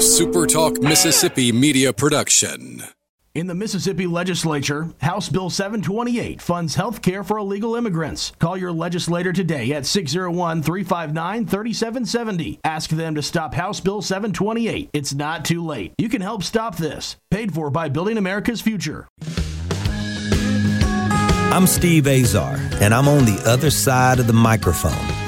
SuperTalk Mississippi media production. In the Mississippi legislature, House Bill 728 funds health care for illegal immigrants. Call your legislator today at 601 359 3770. Ask them to stop House Bill 728. It's not too late. You can help stop this. Paid for by Building America's Future. I'm Steve Azar, and I'm on the other side of the microphone,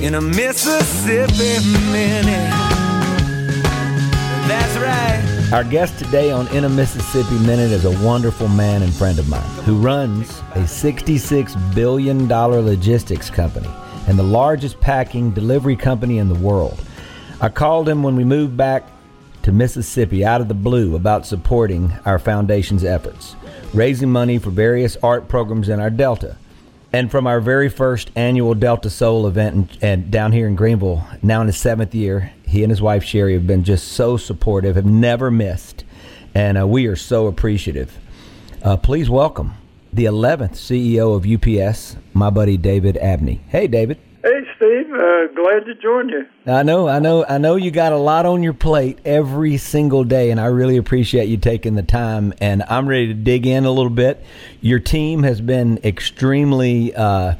in a Mississippi Minute. That's right. Our guest today on In a Mississippi Minute is a wonderful man and friend of mine who runs a $66 billion logistics company and the largest packing delivery company in the world. I called him when we moved back to Mississippi out of the blue about supporting our foundation's efforts, raising money for various art programs in our Delta and from our very first annual Delta Soul event and, and, down here in Greenville, now in his seventh year, he and his wife Sherry have been just so supportive, have never missed, and uh, we are so appreciative. Uh, please welcome the 11th CEO of UPS, my buddy David Abney. Hey, David. Steve. Uh, glad to join you. I know, I know, I know. You got a lot on your plate every single day, and I really appreciate you taking the time. And I'm ready to dig in a little bit. Your team has been extremely. Uh,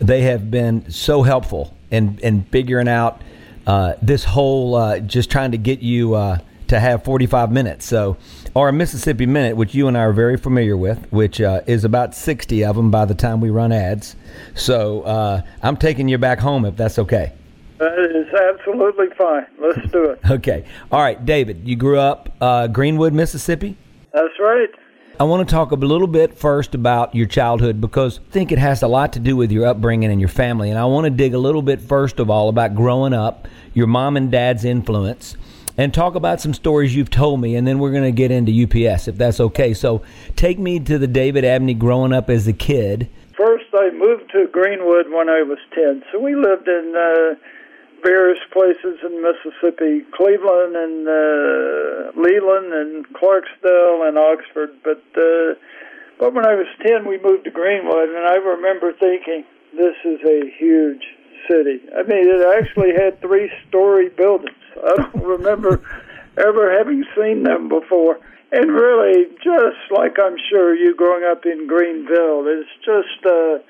they have been so helpful in in figuring out uh, this whole. Uh, just trying to get you uh, to have 45 minutes. So or a Mississippi Minute, which you and I are very familiar with, which uh, is about 60 of them by the time we run ads. So uh, I'm taking you back home if that's okay. That is absolutely fine. Let's do it. okay. All right, David, you grew up uh, Greenwood, Mississippi? That's right. I want to talk a little bit first about your childhood because I think it has a lot to do with your upbringing and your family. And I want to dig a little bit, first of all, about growing up, your mom and dad's influence and talk about some stories you've told me, and then we're going to get into UPS if that's okay. So, take me to the David Abney growing up as a kid. First, I moved to Greenwood when I was 10. So, we lived in uh, various places in Mississippi Cleveland and uh, Leland and Clarksdale and Oxford. But, uh, but when I was 10, we moved to Greenwood, and I remember thinking, this is a huge city. I mean, it actually had three story buildings. I don't remember ever having seen them before. And really, just like I'm sure you growing up in Greenville, it's just a,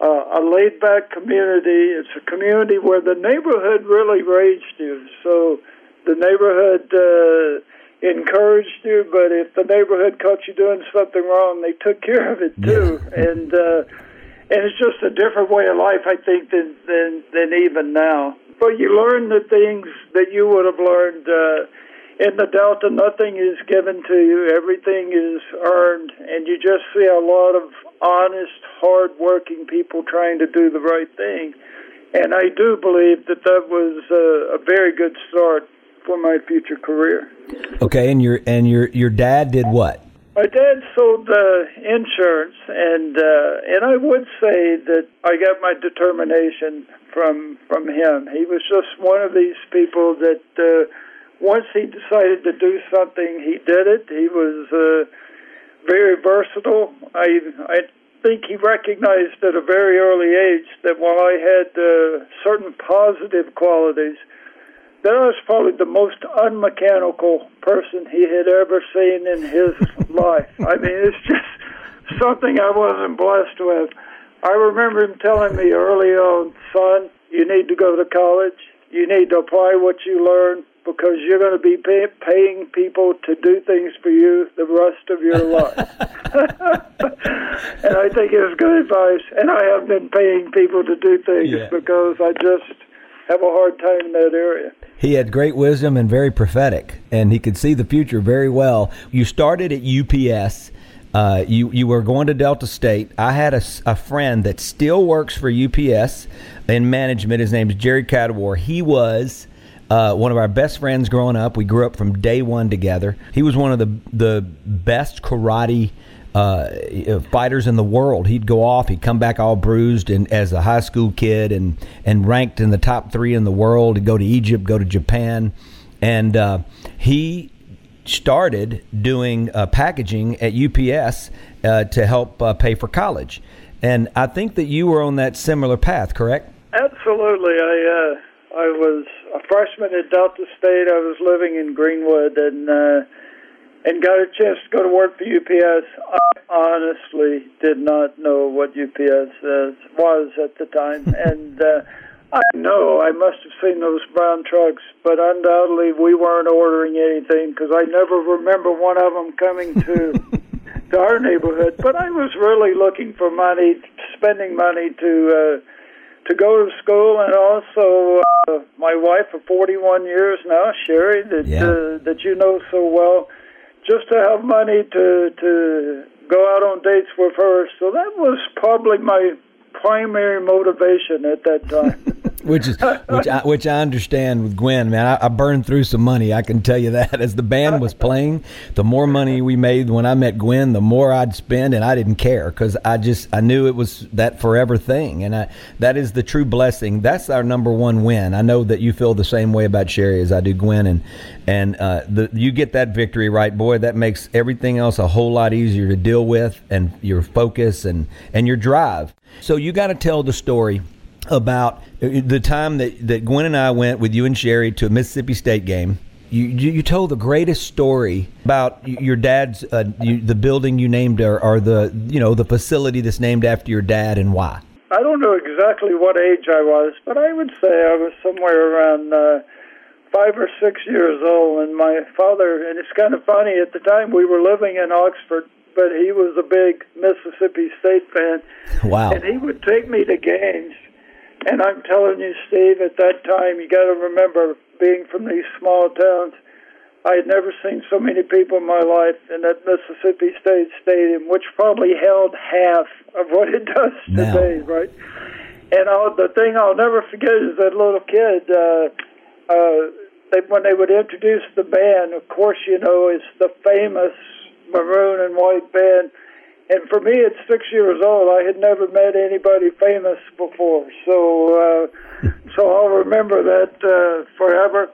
a, a laid back community. It's a community where the neighborhood really raised you. So the neighborhood uh, encouraged you, but if the neighborhood caught you doing something wrong, they took care of it too. Yeah. and uh, and it's just a different way of life, I think, than than, than even now. But you learn the things that you would have learned uh, in the Delta. Nothing is given to you; everything is earned, and you just see a lot of honest, hard-working people trying to do the right thing. And I do believe that that was a, a very good start for my future career. Okay, and your and your your dad did what? My dad sold uh, insurance, and uh, and I would say that I got my determination from from him. He was just one of these people that uh, once he decided to do something, he did it. He was uh, very versatile. I I think he recognized at a very early age that while I had uh, certain positive qualities that was probably the most unmechanical person he had ever seen in his life. I mean, it's just something I wasn't blessed with. I remember him telling me early on, son, you need to go to college. You need to apply what you learn because you're going to be pay, paying people to do things for you the rest of your life. and I think it was good advice. And I have been paying people to do things yeah. because I just have a hard time in that area. He had great wisdom and very prophetic, and he could see the future very well. You started at UPS. Uh, you you were going to Delta State. I had a, a friend that still works for UPS in management. His name is Jerry Cadwar. He was uh, one of our best friends growing up. We grew up from day one together. He was one of the the best karate uh, fighters in the world. He'd go off, he'd come back all bruised, and as a high school kid, and and ranked in the top three in the world. He'd go to Egypt, go to Japan, and uh, he started doing uh, packaging at UPS uh, to help uh, pay for college. And I think that you were on that similar path, correct? Absolutely. I uh, I was a freshman at Delta State. I was living in Greenwood, and and got a chance to go to work for UPS. I honestly did not know what UPS was at the time, and uh, I know I must have seen those brown trucks, but undoubtedly we weren't ordering anything because I never remember one of them coming to. to our neighborhood, but I was really looking for money, spending money to uh, to go to school, and also uh, my wife for 41 years now, Sherry, that yeah. uh, that you know so well just to have money to to go out on dates with her. So that was probably my primary motivation at that time. which is which I, which I understand with Gwen. Man, I, I, burned through some money. I can tell you that. As the band was playing, the more money we made when I met Gwen, the more I'd spend, and I didn't care because I just I knew it was that forever thing, and I, that is the true blessing. That's our number one win. I know that you feel the same way about Sherry as I do Gwen, and and uh, the, you get that victory right, boy. That makes everything else a whole lot easier to deal with, and your focus and and your drive. So you got to tell the story about the time that, that Gwen and I went with you and Sherry to a Mississippi State game. You, you, you told the greatest story about your dad's uh, you, the building you named or, or the you know the facility that's named after your dad and why. I don't know exactly what age I was, but I would say I was somewhere around uh, five or six years old. And my father, and it's kind of funny, at the time we were living in Oxford, but he was a big Mississippi State fan. Wow. And he would take me to games and I'm telling you, Steve, at that time, you got to remember being from these small towns. I had never seen so many people in my life in that Mississippi State Stadium, which probably held half of what it does now. today, right? And I'll, the thing I'll never forget is that little kid. Uh, uh, they, when they would introduce the band, of course, you know, it's the famous maroon and white band and for me at six years old, I had never met anybody famous before, so uh, so I'll remember that uh, forever.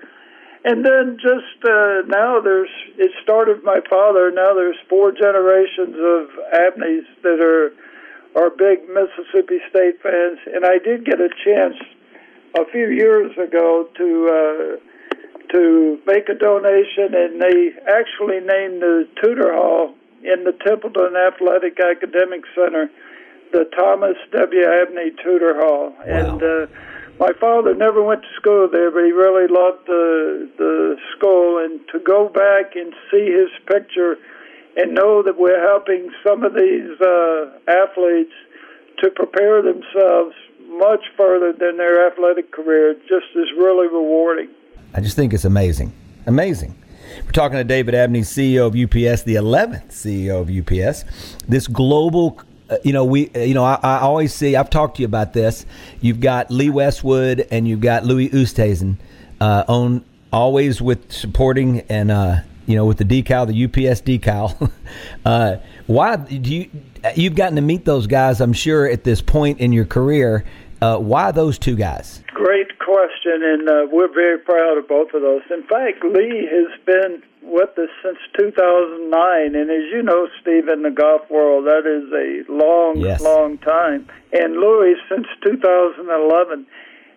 And then just uh, now, there's it started my father. Now there's four generations of Abneys that are are big Mississippi State fans, and I did get a chance a few years ago to uh, to make a donation, and they actually named the Tudor Hall in the Templeton Athletic Academic Center, the Thomas W. Abney Tudor Hall. Wow. And uh, my father never went to school there, but he really loved the the school. And to go back and see his picture and know that we're helping some of these uh, athletes to prepare themselves much further than their athletic career just is really rewarding. I just think it's amazing. Amazing. We're talking to David Abney, CEO of UPS, the 11th CEO of UPS. This global uh, you know, we, uh, you know, I, I, always see. I've talked to you about this. You've got Lee Westwood and you've got Louis Oosthuizen uh, on always with supporting and uh, you know with the decal, the UPS decal. uh, why do you? You've gotten to meet those guys, I'm sure, at this point in your career. Uh, why those two guys? Great question, and uh, we're very proud of both of those. In fact, Lee has been with us since 2009, and as you know, Steve, in the golf world, that is a long, yes. long time. And Louis since 2011.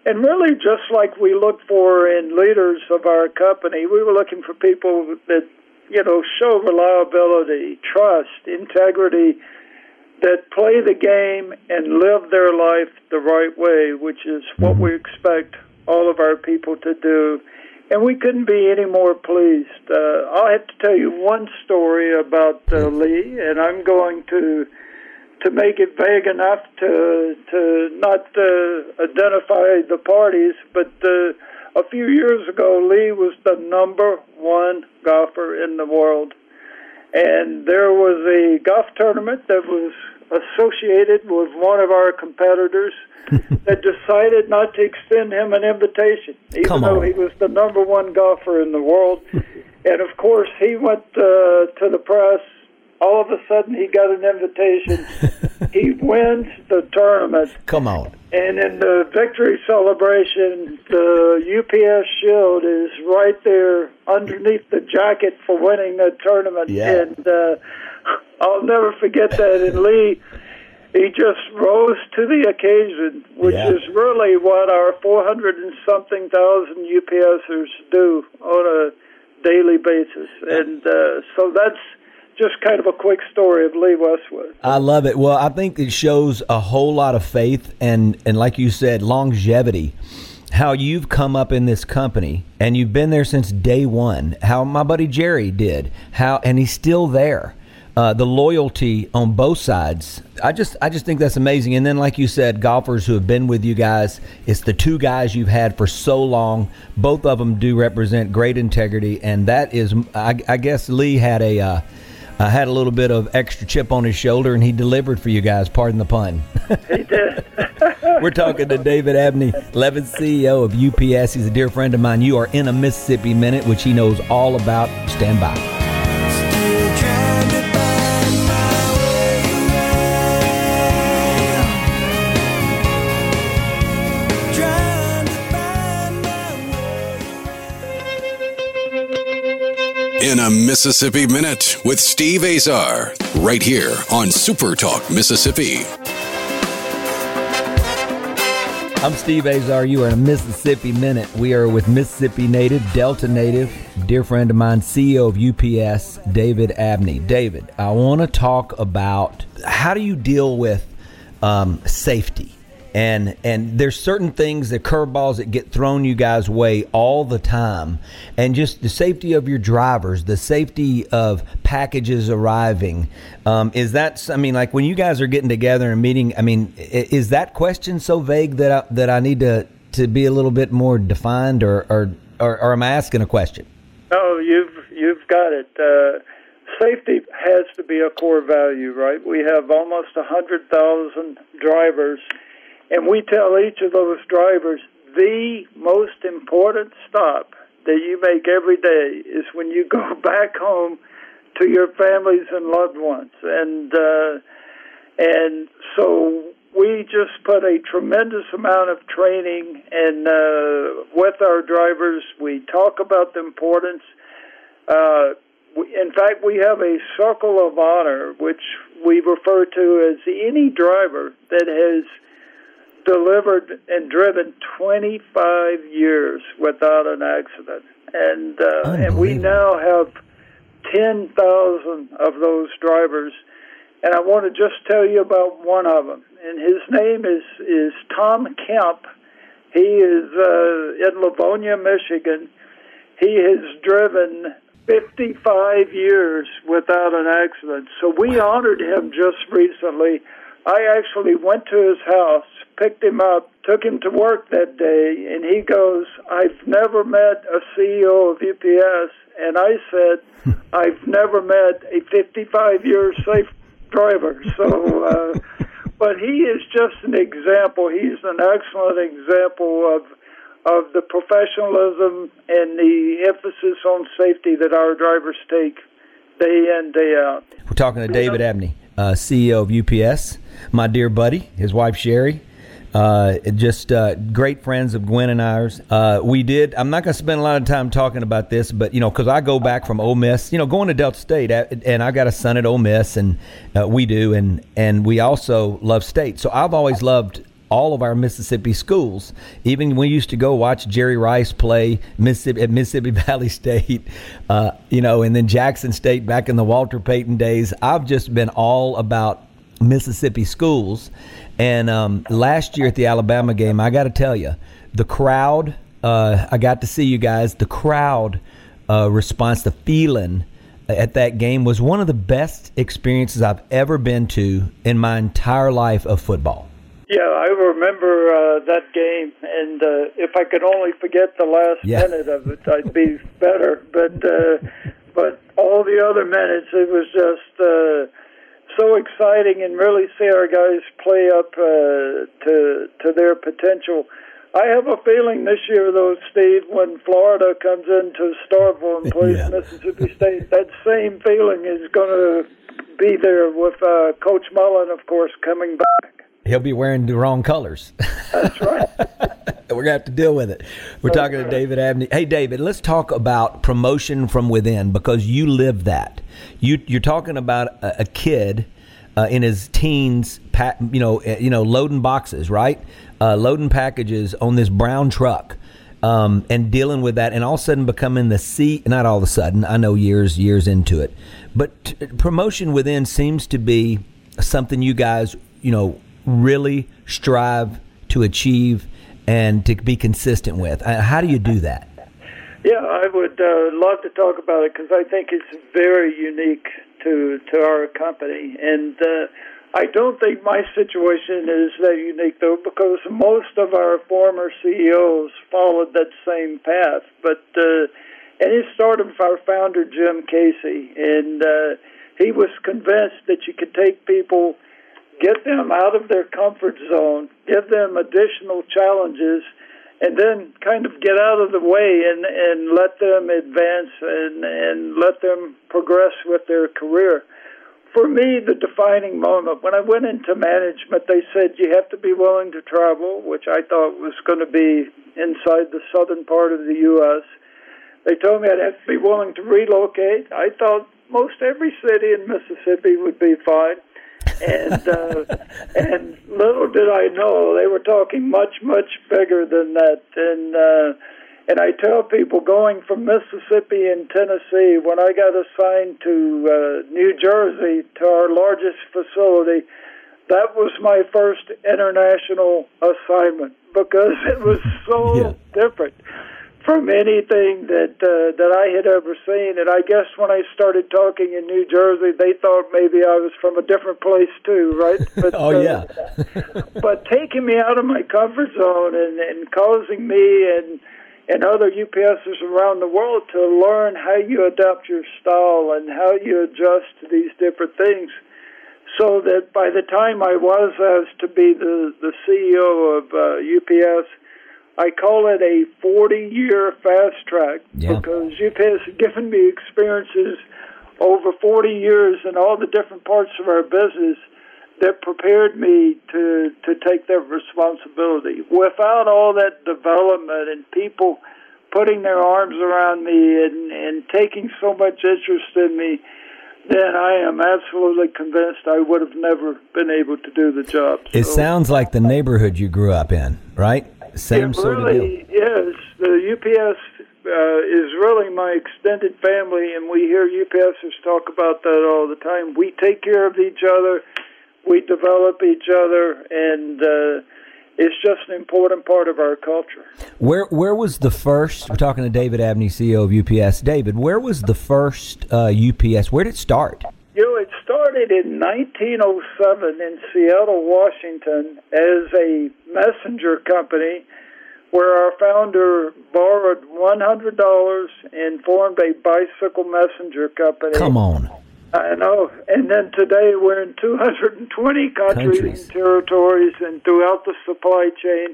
And really, just like we look for in leaders of our company, we were looking for people that, you know, show reliability, trust, integrity, that play the game and live their life the right way, which is what mm-hmm. we expect all of our people to do. and we couldn't be any more pleased. Uh, I'll have to tell you one story about uh, Lee, and I'm going to to make it vague enough to to not uh, identify the parties, but uh, a few years ago, Lee was the number one golfer in the world, and there was a golf tournament that was associated with one of our competitors that decided not to extend him an invitation, even Come though on. he was the number one golfer in the world. and of course, he went uh, to the press. All of a sudden, he got an invitation. he wins the tournament. Come on. And in the victory celebration, the UPS shield is right there underneath the jacket for winning the tournament. Yeah. And uh, I'll never forget that. And Lee, he just rose to the occasion, which Yeah. is really what our 400 and something thousand UPSers do on a daily basis. And uh, so that's just kind of a quick story of Lee Westwood. I love it. Well, I think it shows a whole lot of faith and, and like you said, longevity. How you've come up in this company and you've been there since day one. How my buddy Jerry did. How and he's still there. Uh, the loyalty on both sides. I just I just think that's amazing. And then, like you said, golfers who have been with you guys. It's the two guys you've had for so long. Both of them do represent great integrity, and that is, I, I guess, Lee had a. Uh, uh, had a little bit of extra chip on his shoulder, and he delivered for you guys. Pardon the pun. He did. We're talking to David Abney, 11th CEO of UPS. He's a dear friend of mine. You are in a Mississippi Minute, which he knows all about. Stand by. A Mississippi Minute with Steve Azar, right here on Super Talk Mississippi. I'm Steve Azar. You are in a Mississippi Minute. We are with Mississippi native, Delta native, dear friend of mine, CEO of UPS, David Abney. David, I want to talk about how do you deal with um, safety? And and there's certain things, the curveballs that get thrown you guys' way all the time, and just the safety of your drivers, the safety of packages arriving. Um, is that I mean, like when you guys are getting together and meeting? I mean, is that question so vague that I, that I need to to be a little bit more defined, or or, or, or am I asking a question? Oh, you've you've got it. Uh, safety has to be a core value, right? We have almost a hundred thousand drivers, and we tell each of those drivers the most important stop that you make every day is when you go back home to your families and loved ones, and uh, and so we just put a tremendous amount of training and uh, with our drivers. We talk about the importance. Uh, in fact, we have a circle of honor, which we refer to as any driver that has delivered and driven 25 years without an accident. And uh, and we now have 10,000 of those drivers. And I want to just tell you about one of them. And his name is, is Tom Kemp. He is uh, in Livonia, Michigan. He has driven 55 years without an accident. So we honored him just recently. I actually went to his house, picked him up, took him to work that day, and he goes, I've never met a CEO of UPS. And I said, I've never met a 55 year safe driver. So, uh, but he is just an example. He's an excellent example of of the professionalism and the emphasis on safety that our drivers take day in day out. We're talking to David Abney, uh, CEO of UPS, my dear buddy, his wife Sherry. Uh, just uh, great friends of Gwen and ours. Uh, we did. I'm not going to spend a lot of time talking about this, but you know, because I go back from Ole Miss, you know, going to Delta State, and I got a son at Ole Miss, and uh, we do, and and we also love State. So I've always loved all of our Mississippi schools. Even we used to go watch Jerry Rice play Mississippi at Mississippi Valley State, uh, you know, and then Jackson State back in the Walter Payton days. I've just been all about Mississippi schools. And um, last year at the Alabama game, I got to tell you, the crowd uh, I got to see you guys. The crowd uh, response, the feeling at that game was one of the best experiences I've ever been to in my entire life of football. Yeah, I remember uh, that game, and uh, if I could only forget the last yeah. minute of it, I'd be better. But uh, but all the other minutes, it was just uh, so exciting, and really see our guys play up uh, to to their potential. I have a feeling this year, though, Steve, when Florida comes into Starkville and plays yeah. Mississippi State, that same feeling is going to be there with uh, Coach Mullen, of course, coming back. He'll be wearing the wrong colors. That's right. We're going to have to deal with it. We're That's talking right. to David Abney. Hey, David, let's talk about promotion from within because you live that. You, you're talking about a, a kid uh, in his teens, you know, eh, you know, loading boxes, right? uh, loading packages on this brown truck. Um, and dealing with that, and all of a sudden becoming the C. Not all of a sudden, I know years years into it, but t- promotion within seems to be something you guys, you know, really strive to achieve and to be consistent with. Uh, how do you do that? Yeah, I would uh, love to talk about it because I think it's very unique to to our company, and uh, I don't think my situation is that unique, though, because most of our former CEOs followed that same path. But uh, and it started with our founder Jim Casey, and uh, he was convinced that you could take people, get them out of their comfort zone, give them additional challenges, and then kind of get out of the way and and let them advance and and let them progress with their career for me, the defining moment when I went into management, they said you have to be willing to travel, which I thought was going to be inside the southern part of the U.S. They told me I'd have to be willing to relocate. I thought most every city in Mississippi would be fine. And uh, and little did I know they were talking much much bigger than that. And uh, and I tell people going from Mississippi and Tennessee, when I got assigned to uh, New Jersey, to our largest facility, that was my first international assignment because it was so yeah. different from anything that uh, that I had ever seen. And I guess when I started talking in New Jersey, they thought maybe I was from a different place too, right? But, oh uh, yeah. but taking me out of my comfort zone and and causing me and and other UPSers around the world to learn how you adapt your style and how you adjust to these different things so that by the time I was asked to be the, the CEO of uh, UPS, I call it a 40 year fast track yeah. because UPS has given me experiences over 40 years in all the different parts of our business that prepared me to to take that responsibility. Without all that development and people putting their arms around me and and taking so much interest in me, then I am absolutely convinced I would have never been able to do the job. It sounds like the neighborhood you grew up in, right? Same it sort really of deal. is. The UPS uh, is really my extended family, and we hear UPSers talk about that all the time. We take care of each other we develop each other, and uh, it's just an important part of our culture. Where where was the first? We're talking to David Abney, CEO of UPS. David, where was the first uh, UPS? Where did it start? You know, it started in 1907 in Seattle, Washington, as a messenger company where our founder borrowed $100 and formed a bicycle messenger company. Come on. I know. And then today we're in 220 countries, countries, and territories and throughout the supply chain.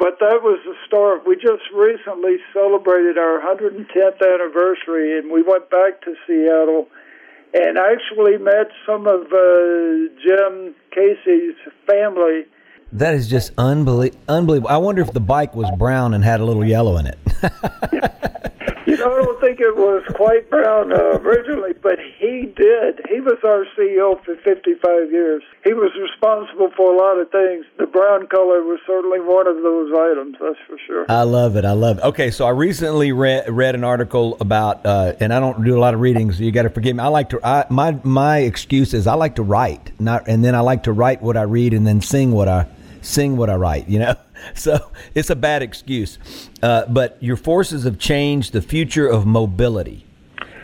But that was the start. We just recently celebrated our 110th anniversary, and we went back to Seattle and I actually met some of uh, Jim Casey's family. That is just unbelie- unbelievable. I wonder if the bike was brown and had a little yellow in it. You know, I don't think it was quite Brown uh, originally, but he did. He was our CEO for 55 years. He was responsible for a lot of things. The brown color was certainly one of those items, that's for sure. I love it. I love it. Okay, so I recently read read an article about, uh, and I don't do a lot of readings. So you got to forgive me. I like to. I, my my excuse is I like to write, not, and then I like to write what I read and then sing what I sing what I write, you know? So it's a bad excuse. Uh, but your forces have changed the future of mobility.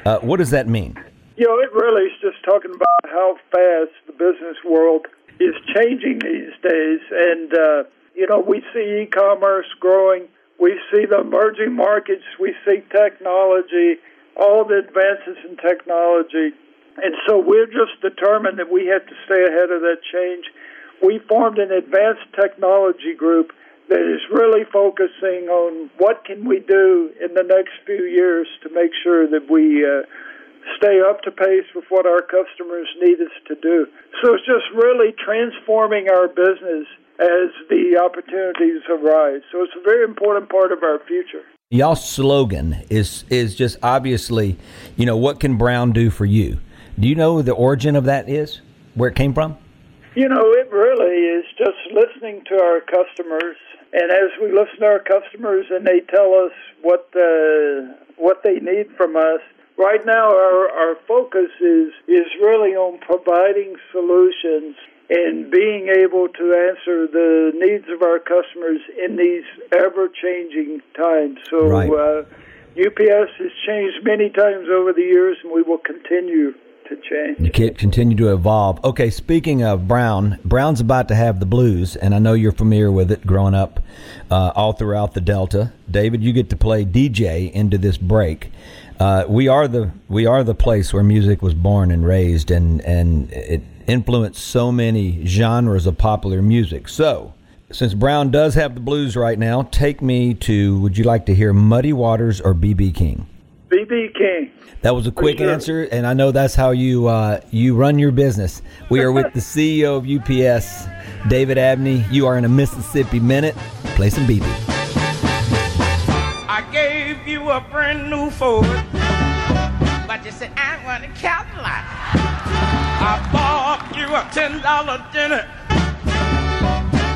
Uh, what does that mean? You know, it really is just talking about how fast the business world is changing these days. And, uh, you know, we see e commerce growing, we see the emerging markets, we see technology, all the advances in technology. And so we're just determined that we have to stay ahead of that change. We formed an advanced technology group that is really focusing on what can we do in the next few years to make sure that we uh, stay up to pace with what our customers need us to do. So it's just really transforming our business as the opportunities arise. So it's a very important part of our future. Y'all's slogan is is just obviously, you know, what can Brown do for you? Do you know the origin of that is? Where it came from? You know, it really is just listening to our customers, and as we listen to our customers and they tell us what uh, what they need from us, Right now, our, our focus is, is really on providing solutions and being able to answer the needs of our customers in these ever changing times. So, right. uh, UPS has changed many times over the years, and we will continue to change. You can't continue to evolve. Okay, speaking of Brown, Brown's about to have the blues, and I know you're familiar with it growing up uh, all throughout the Delta. David, you get to play DJ into this break. Uh, we are the we are the place where music was born and raised, and and it influenced so many genres of popular music. So, since Brown does have the blues right now, take me to. Would you like to hear Muddy Waters or BB King? BB King. That was a quick sure. answer, and I know that's how you uh, you run your business. We are with the CEO of UPS, David Abney. You are in a Mississippi minute. Play some BB. I gave you a brand new Ford but you said, I want a Cadillac. I bought you a $10 dinner.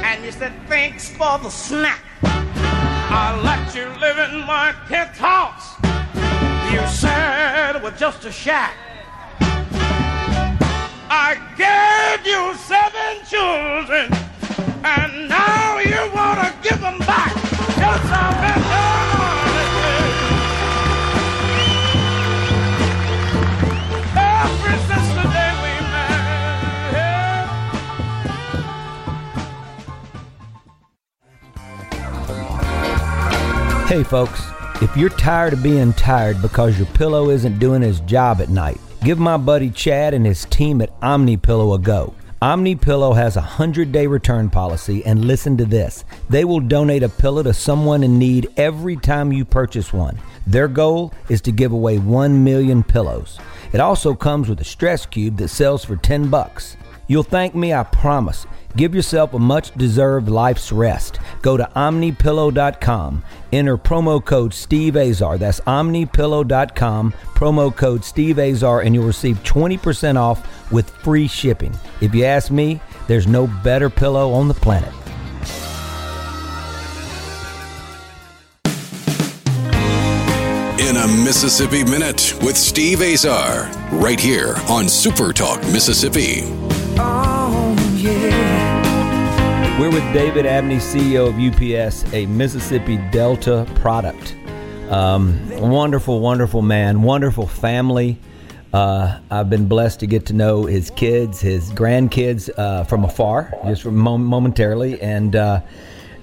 And you said, thanks for the snack. I let you live in my penthouse. You said was just a shack. I gave you seven children, and now you want to give them back. A better. Hey, folks, if you're tired of being tired because your pillow isn't doing his job at night, give my buddy Chad and his team at Omni Pillow a go. Omni Pillow has a 100-day return policy and listen to this. They will donate a pillow to someone in need every time you purchase one. Their goal is to give away 1 million pillows. It also comes with a stress cube that sells for 10 bucks. You'll thank me, I promise. Give yourself a much deserved life's rest. Go to omnipillow.com. Enter promo code Steve Azar. That's omnipillow.com. Promo code Steve Azar, and you'll receive 20% off with free shipping. If you ask me, there's no better pillow on the planet. In a Mississippi Minute with Steve Azar, right here on Super Talk Mississippi. Oh, yeah. We're with David Abney, CEO of UPS, a Mississippi Delta product. Um, wonderful, wonderful man, wonderful family. Uh, I've been blessed to get to know his kids, his grandkids uh, from afar, just from mom- momentarily, and uh,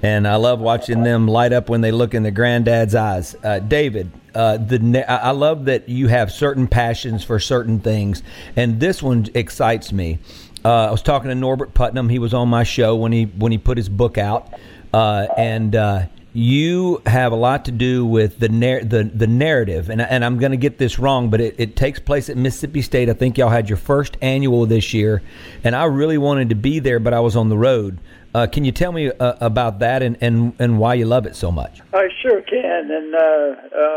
and I love watching them light up when they look in their granddad's eyes. Uh, David, uh, the I love that you have certain passions for certain things, and this one excites me. Uh, I was talking to Norbert Putnam. He was on my show when he when he put his book out, uh, and uh, you have a lot to do with the the the narrative. And and I'm going to get this wrong, but it, it takes place at Mississippi State. I think y'all had your first annual this year, and I really wanted to be there, but I was on the road. Uh, can you tell me uh, about that and, and, and why you love it so much? I sure can, and uh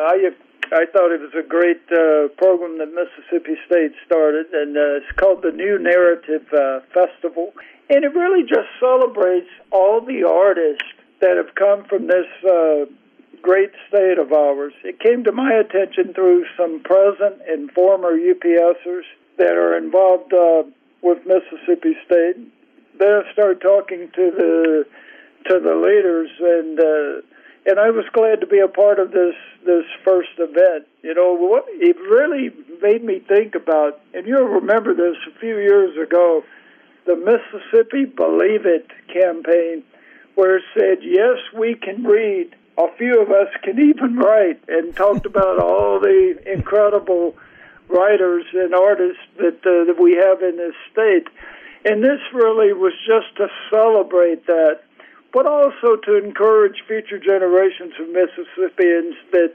I I thought it was a great uh, program that Mississippi State started, and uh, it's called the New Narrative uh, Festival. And it really just celebrates all the artists that have come from this uh, great state of ours. It came to my attention through some present and former UPSers that are involved uh, with Mississippi State. then I started talking to the to the leaders, and uh, and I was glad to be a part of this this first event. You know, what it really made me think about, and you'll remember this a few years ago, the Mississippi Believe It campaign, where it said, "Yes, we can read." A few of us can even write, and talked about all the incredible writers and artists that uh, that we have in this state. And this really was just to celebrate that but also to encourage future generations of Mississippians that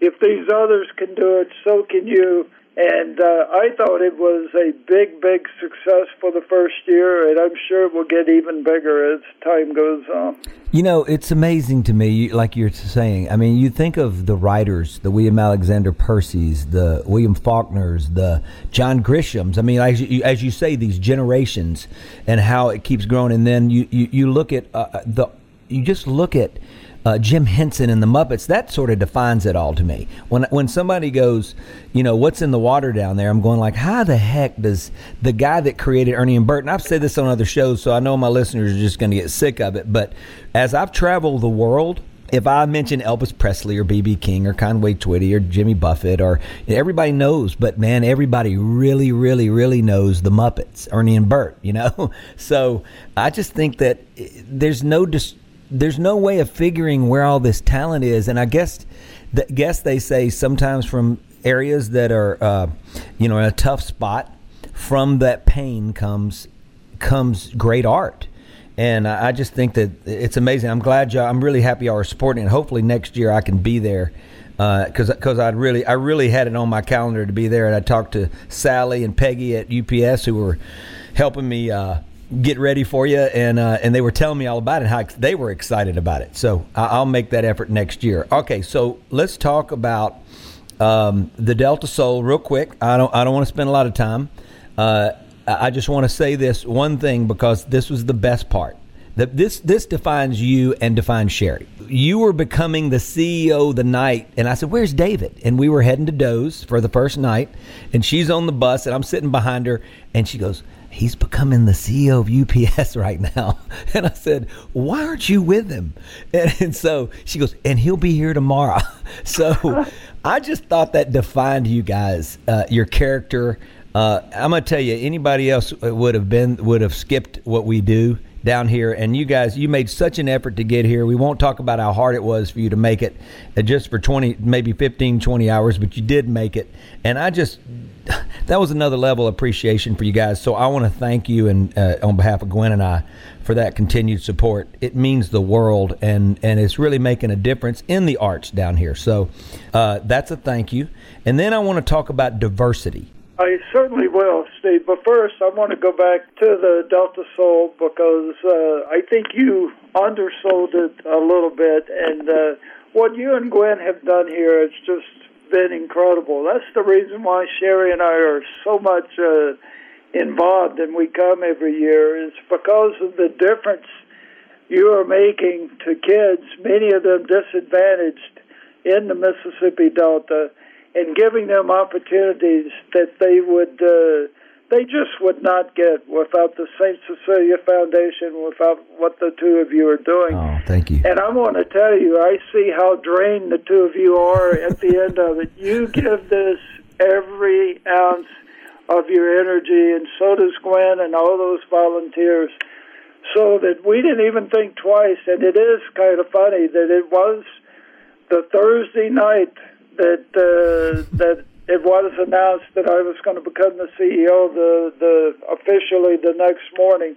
if these others can do it, so can you. And uh, I thought it was a big, big success for the first year, and I'm sure it will get even bigger as time goes on. You know, it's amazing to me, like you're saying. I mean, you think of the writers, the William Alexander Percy's, the William Faulkner's, the John Grishams. I mean, as you, as you say, these generations and how it keeps growing. And then you, you, you look at uh, the, you just look at uh, Jim Henson and the Muppets, that sort of defines it all to me. When when somebody goes, you know, what's in the water down there? I'm going like, how the heck does the guy that created Ernie and Bert? And I've said this on other shows, so I know my listeners are just going to get sick of it. But as I've traveled the world, if I mention Elvis Presley or BB King or Conway Twitty or Jimmy Buffett or everybody knows, but man, everybody really, really, really knows the Muppets, Ernie and Bert. You know, so I just think that eh, there's no dis- there's no way of figuring where all this talent is, and I guess, guess they say sometimes from areas that are, uh, you know, in a tough spot. From that pain comes comes great art, and I, I just think that it's amazing. I'm glad y'all. I'm really happy y'all are supporting it. Hopefully next year I can be there because uh, because I really I really had it on my calendar to be there, and I talked to Sally and Peggy at UPS who were helping me uh, get ready for you, and uh, and they were telling me all about it, how they were excited about it. So I'll make that effort next year. Okay, so let's talk about um, the Delta Soul real quick. I don't I don't want to spend a lot of time. Uh, I just want to say this one thing because this was the best part. That this this defines you and defines Sherry. You were becoming the CEO the night, and I said, "Where's David?" And we were heading to Doe's for the first night, and she's on the bus, and I'm sitting behind her, and she goes, he's becoming the CEO of UPS right now. And I said, why aren't you with him? And, and so she goes, and he'll be here tomorrow. So I just thought that defined you guys, uh, your character. Uh, I'm gonna tell you, anybody else would have been would have skipped what we do down here. And you guys, you made such an effort to get here. We won't talk about how hard it was for you to make it uh, just for 20, maybe 15, 20 hours, but you did make it. And I just, that was another level of appreciation for you guys. So I want to thank you and uh, on behalf of Gwen and I for that continued support. It means the world, and and it's really making a difference in the arts down here. So uh, that's a thank you. And then I want to talk about diversity. I certainly will, Steve. But first, I want to go back to the Delta Soul because uh, I think you undersold it a little bit, and uh, what you and Gwen have done here is just been incredible. That's the reason why Sherry and I are so much uh, involved and we come every year is because of the difference you are making to kids, many of them disadvantaged in the Mississippi Delta, and giving them opportunities that they would. Uh, they just would not get without the St. Cecilia Foundation, without what the two of you are doing. Oh, thank you. And I want to tell you, I see how drained the two of you are at the end of it. You give this every ounce of your energy, and so does Gwen and all those volunteers. So that we didn't even think twice, and it is kind of funny that it was the Thursday night that uh, that it was announced that I was going to become the CEO the the officially the next morning.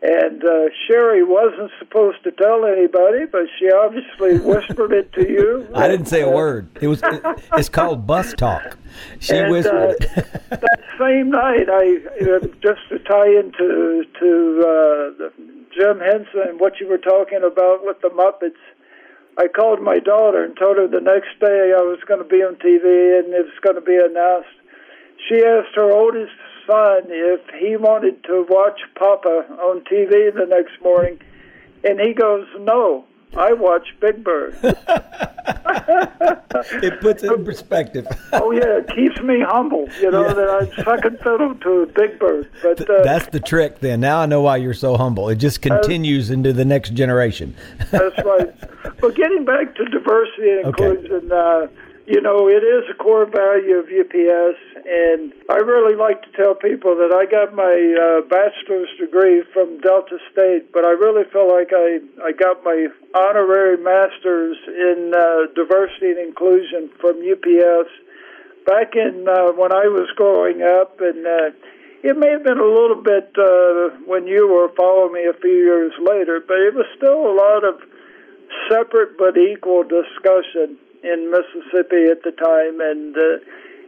And uh, Sherry wasn't supposed to tell anybody, but she obviously whispered it to you. I didn't say a word. It was it, it's called bus talk. She and, whispered uh, it. that same night, I uh, just to tie into to uh, Jim Henson and what you were talking about with the Muppets. I called my daughter and told her the next day I was going to be on TV and it was going to be announced. She asked her oldest son if he wanted to watch Papa on TV the next morning, and he goes, "No, I watch Big Bird. it puts it in perspective. oh yeah, it keeps me humble. You know yeah. that I'm second fiddle to Big Bird. But uh, that's the trick. Then now I know why you're so humble. It just continues into the next generation. that's right. But getting back to diversity and inclusion. Okay. Uh, you know, it is a core value of UPS, and I really like to tell people that I got my uh, bachelor's degree from Delta State, but I really feel like I, I got my honorary master's in uh, diversity and inclusion from UPS back in uh, when I was growing up, and uh, it may have been a little bit uh, when you were following me a few years later, but it was still a lot of separate but equal discussion in Mississippi at the time, and uh,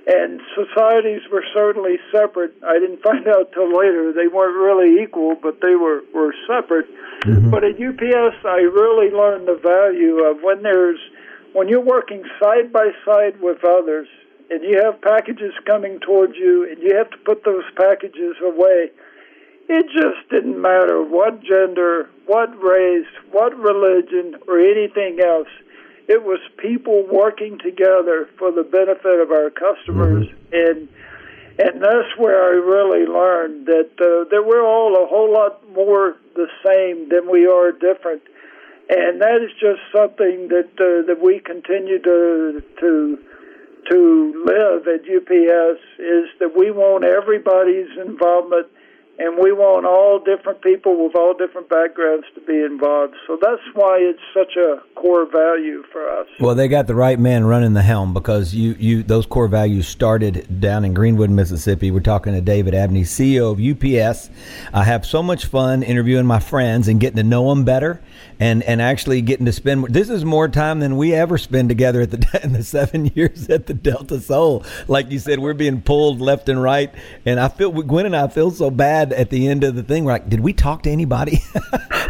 and societies were certainly separate. I didn't find out till later they weren't really equal, but they were were separate. Mm-hmm. But at UPS, I really learned the value of when there's when you're working side by side with others, and you have packages coming towards you, and you have to put those packages away. It just didn't matter what gender, what race, what religion, or anything else it was people working together for the benefit of our customers, mm-hmm. and and that's where I really learned that uh, that we're all a whole lot more the same than we are different, and that is just something that uh, that we continue to to to live at UPS is that we want everybody's involvement and we want all different people with all different backgrounds to be involved. So that's why it's such a core value for us. Well, they got the right man running the helm because you, you those core values started down in Greenwood, Mississippi. We're talking to David Abney, CEO of UPS. I have so much fun interviewing my friends and getting to know them better and and actually getting to spend this is more time than we ever spend together at the in the seven years at the Delta Soul. Like you said, we're being pulled left and right, and I feel Gwen and I feel so bad at the end of the thing. We're like, did we talk to anybody?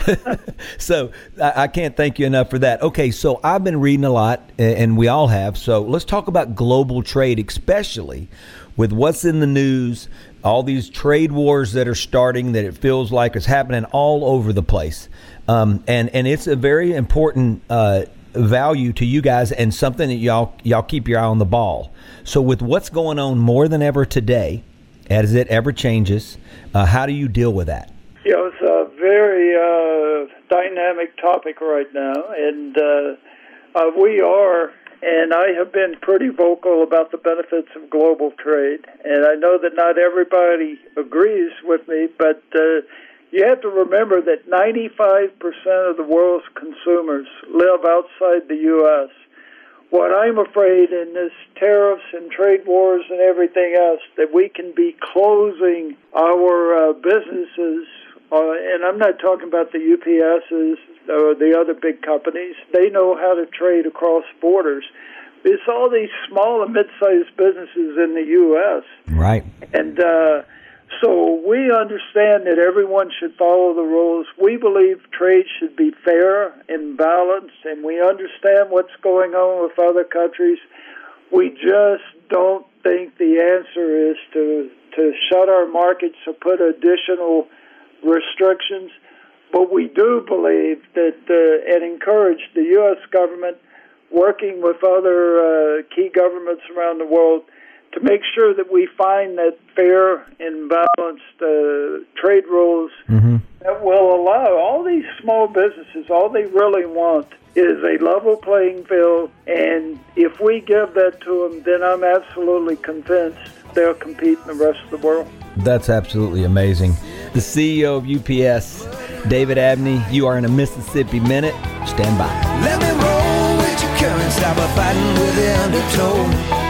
so I, I, can't thank you enough for that. Okay, so I've been reading a lot, and we all have. So let's talk about global trade, especially with what's in the news all these trade wars that are starting that it feels like is happening all over the place. Um, and and it's a very important uh, value to you guys and something that y'all y'all keep your eye on the ball. So with what's going on more than ever today, as it ever changes, uh, how do you deal with that? Yeah, it's a very uh, dynamic topic right now, and uh, uh, we are and I have been pretty vocal about the benefits of global trade. And I know that not everybody agrees with me, but uh, you have to remember that 95% of the world's consumers live outside the U.S. What I'm afraid in this tariffs and trade wars and everything else, that we can be closing our uh, businesses, uh, and I'm not talking about the UPSs or the other big companies. They know how to trade across borders. It's all these small and mid-sized businesses in the U.S. Right. And uh, so we understand that everyone should follow the rules. We believe trade should be fair and balanced, and we understand what's going on with other countries. We just don't think the answer is to to shut our markets or put additional restrictions. But we do believe that uh, and encourage the U.S. government, working with other uh, key governments around the world, to make sure that we find that fair and balanced uh, trade rules mm-hmm. that will allow all these small businesses, all they really want is a level playing field. And if we give that to them, then I'm absolutely convinced they'll compete in the rest of the world. That's absolutely amazing. The CEO of UPS, David Abney, you are in a Mississippi Minute. Stand by.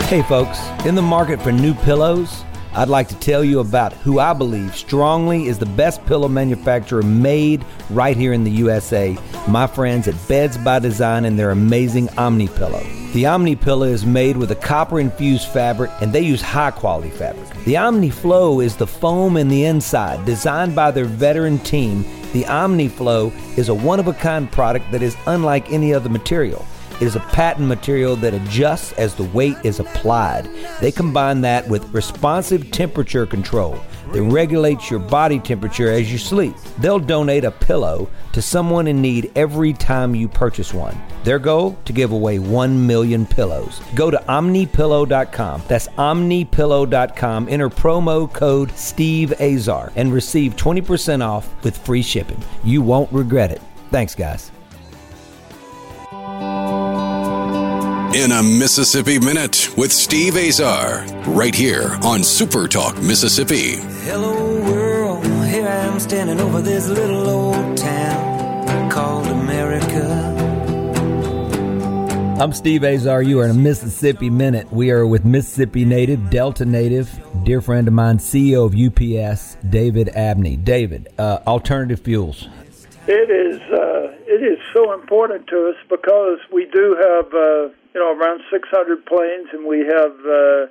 Hey folks, in the market for new pillows, I'd like to tell you about who I believe strongly is the best pillow manufacturer made right here in the USA. My friends at Beds by Design and their amazing Omni Pillow. The Omni Pillow is made with a copper infused fabric and they use high quality fabric. The Omni Flow is the foam in the inside, designed by their veteran team. The Omni Flow is a one of a kind product that is unlike any other material. It is a patent material that adjusts as the weight is applied. They combine that with responsive temperature control. that regulates your body temperature as you sleep. They'll donate a pillow to someone in need every time you purchase one. Their goal? To give away 1 million pillows. Go to omnipillow.com. That's omnipillow.com. Enter promo code Steve Azar and receive 20% off with free shipping. You won't regret it. Thanks, guys. In a Mississippi Minute with Steve Azar, right here on Super Talk Mississippi. Hello, world. Here I am standing over this little old town called America. I'm Steve Azar. You are in a Mississippi Minute. We are with Mississippi native, Delta native, dear friend of mine, CEO of UPS, David Abney. David, uh, alternative fuels. It is uh, it is so important to us because we do have uh, you know around 600 planes and we have uh,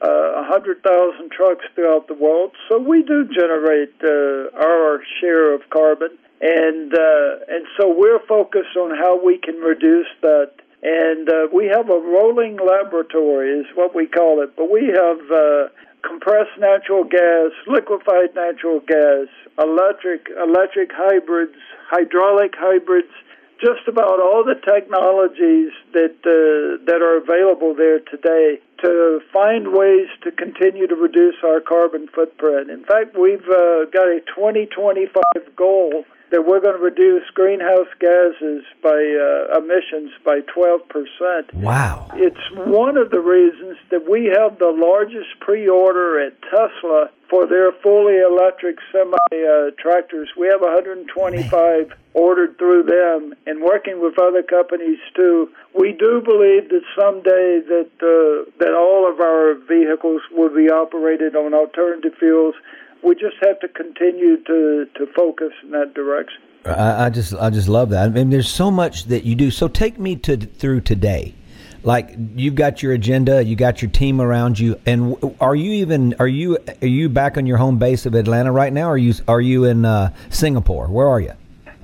uh, 100,000 trucks throughout the world. So we do generate uh, our share of carbon, and uh, and so we're focused on how we can reduce that. And uh, we have a rolling laboratory, is what we call it. But we have uh, compressed natural gas, liquefied natural gas, electric electric hybrids, hydraulic hybrids, just about all the technologies that uh, that are available there today to find ways to continue to reduce our carbon footprint. In fact, we've uh, got a 2025 goal that we're going to reduce greenhouse gases by uh, emissions by 12%. Wow. It's one of the reasons that we have the largest pre order at Tesla for their fully electric semi uh, tractors. We have 125 Man. ordered through them and working with other companies too. We do believe that someday that uh, that all of our vehicles will be operated on alternative fuels we just have to continue to, to focus in that direction. I, I just I just love that. I mean, there's so much that you do. So take me to through today. Like you've got your agenda, you got your team around you, and are you even are you are you back on your home base of Atlanta right now? Or are you are you in uh, Singapore? Where are you?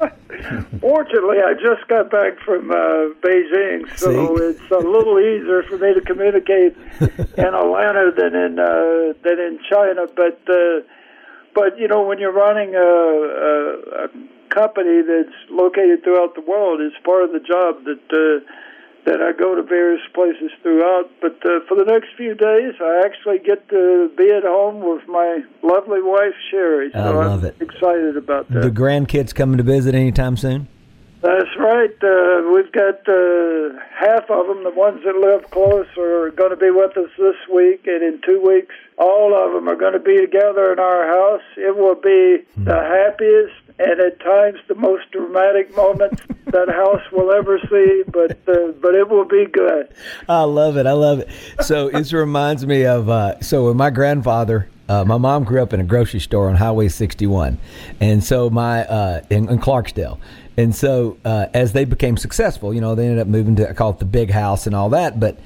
Fortunately, I just got back from uh, Beijing, so See? it's a little easier for me to communicate in Atlanta than in uh, than in China. But uh, but you know, when you're running a, a, a company that's located throughout the world, it's part of the job that uh, that I go to various places throughout. But uh, for the next few days, I actually get to be at home with my lovely wife Sherry. So I love am it. excited about that. The grandkids coming to visit anytime soon? That's right. Uh, we've got uh, half of them, the ones that live close, are going to be with us this week, and in two weeks, all of them are going to be together in our house. It will be Hmm. the happiest and at times the most dramatic moment that house will ever see, but uh, but it will be good. I love it. I love it. So this reminds me of uh, so when my grandfather. Uh, my mom grew up in a grocery store on Highway 61, and so my uh, in, in Clarksdale, and so uh, as they became successful, you know, they ended up moving to I call it the big house and all that. But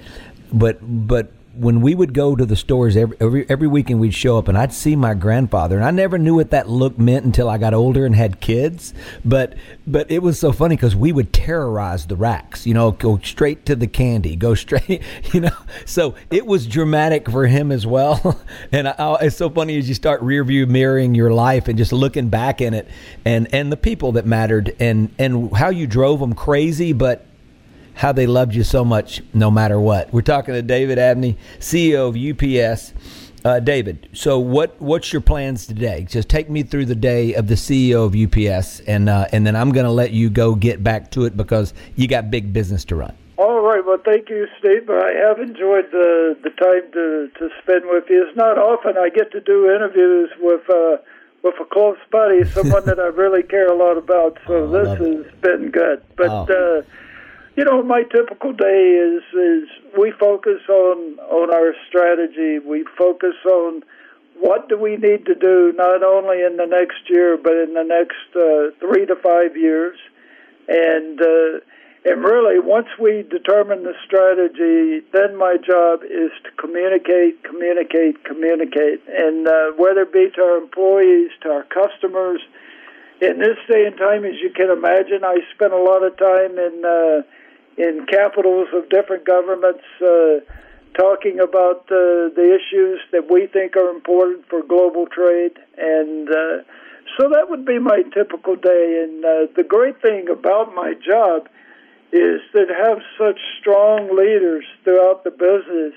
but but when we would go to the stores every, every every weekend, we'd show up and I'd see my grandfather, and I never knew what that look meant until I got older and had kids. But but it was so funny because we would terrorize the racks, you know, go straight to the candy, go straight, you know. So it was dramatic for him as well. And I, I, it's so funny as you start rear view mirroring your life and just looking back in it, and and the people that mattered, and and how you drove them crazy, but how they loved you so much no matter what. We're talking to David Abney, CEO of UPS. Uh, David, so what what's your plans today? Just take me through the day of the CEO of UPS, and uh, and then I'm going to let you go get back to it because you got big business to run. All right. Well, thank you, Steve. I have enjoyed the the time to to spend with you. It's not often I get to do interviews with uh, with a close buddy, someone that I really care a lot about. So Oh, this it. has been good. But Oh. uh, you know, my typical day is is we focus on on our strategy. We focus on what do we need to do not only in the next year but in the next uh, three to five years, and uh, and really once we determine the strategy, then my job is to communicate, communicate, communicate, and uh, whether it be to our employees, to our customers. In this day and time, as you can imagine, I spend a lot of time in uh, in capitals of different governments, uh, talking about uh, the issues that we think are important for global trade. And uh, so that would be my typical day. And uh, the great thing about my job is that have such strong leaders throughout the business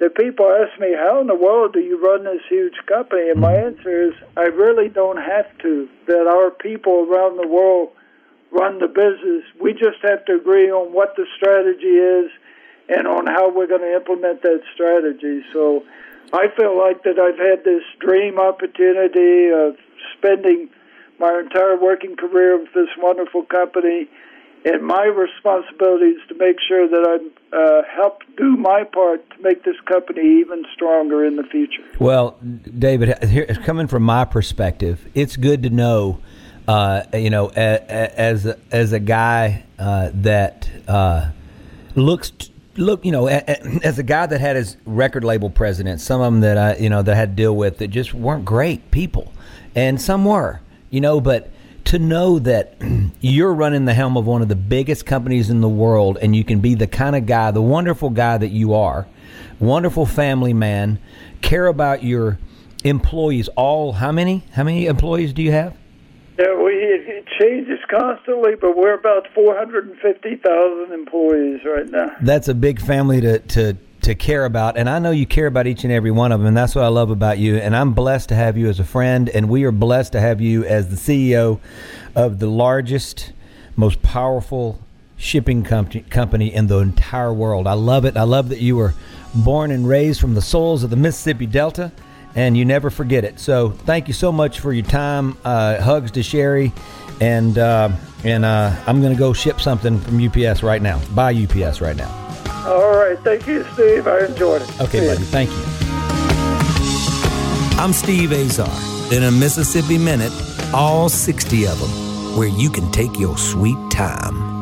that people ask me, how in the world do you run this huge company? And my answer is, I really don't have to. That our people around the world run the business. We just have to agree on what the strategy is and on how we're going to implement that strategy. So I feel like that I've had this dream opportunity of spending my entire working career with this wonderful company. And my responsibility is to make sure that I uh, help do my part to make this company even stronger in the future. Well, David, here, coming from my perspective, it's good to know, uh, you know, as a, as a guy uh, that uh, looks look, you know, as a guy that had his record label presidents, some of them that I, you know, that I had to deal with that just weren't great people, and some were, you know, but to know that you're running the helm of one of the biggest companies in the world, and you can be the kind of guy, the wonderful guy that you are, wonderful family man, care about your employees. All how many? How many employees do you have? Yeah, we it changes constantly, but we're about four hundred and fifty thousand employees right now. That's a big family to to to care about, and I know you care about each and every one of them, and that's what I love about you. And I'm blessed to have you as a friend, and we are blessed to have you as the CEO of the largest, most powerful shipping company company in the entire world. I love it. I love that you were born and raised from the soils of the Mississippi Delta and you never forget it. So thank you so much for your time. Uh, hugs to Sherry, and uh, and uh, I'm going to go ship something from UPS right now. Buy UPS right now. All right, thank you, Steve. I enjoyed it. Okay, buddy. Thank you. I'm Steve Azar. In a Mississippi Minute, all 60 of them, where you can take your sweet time.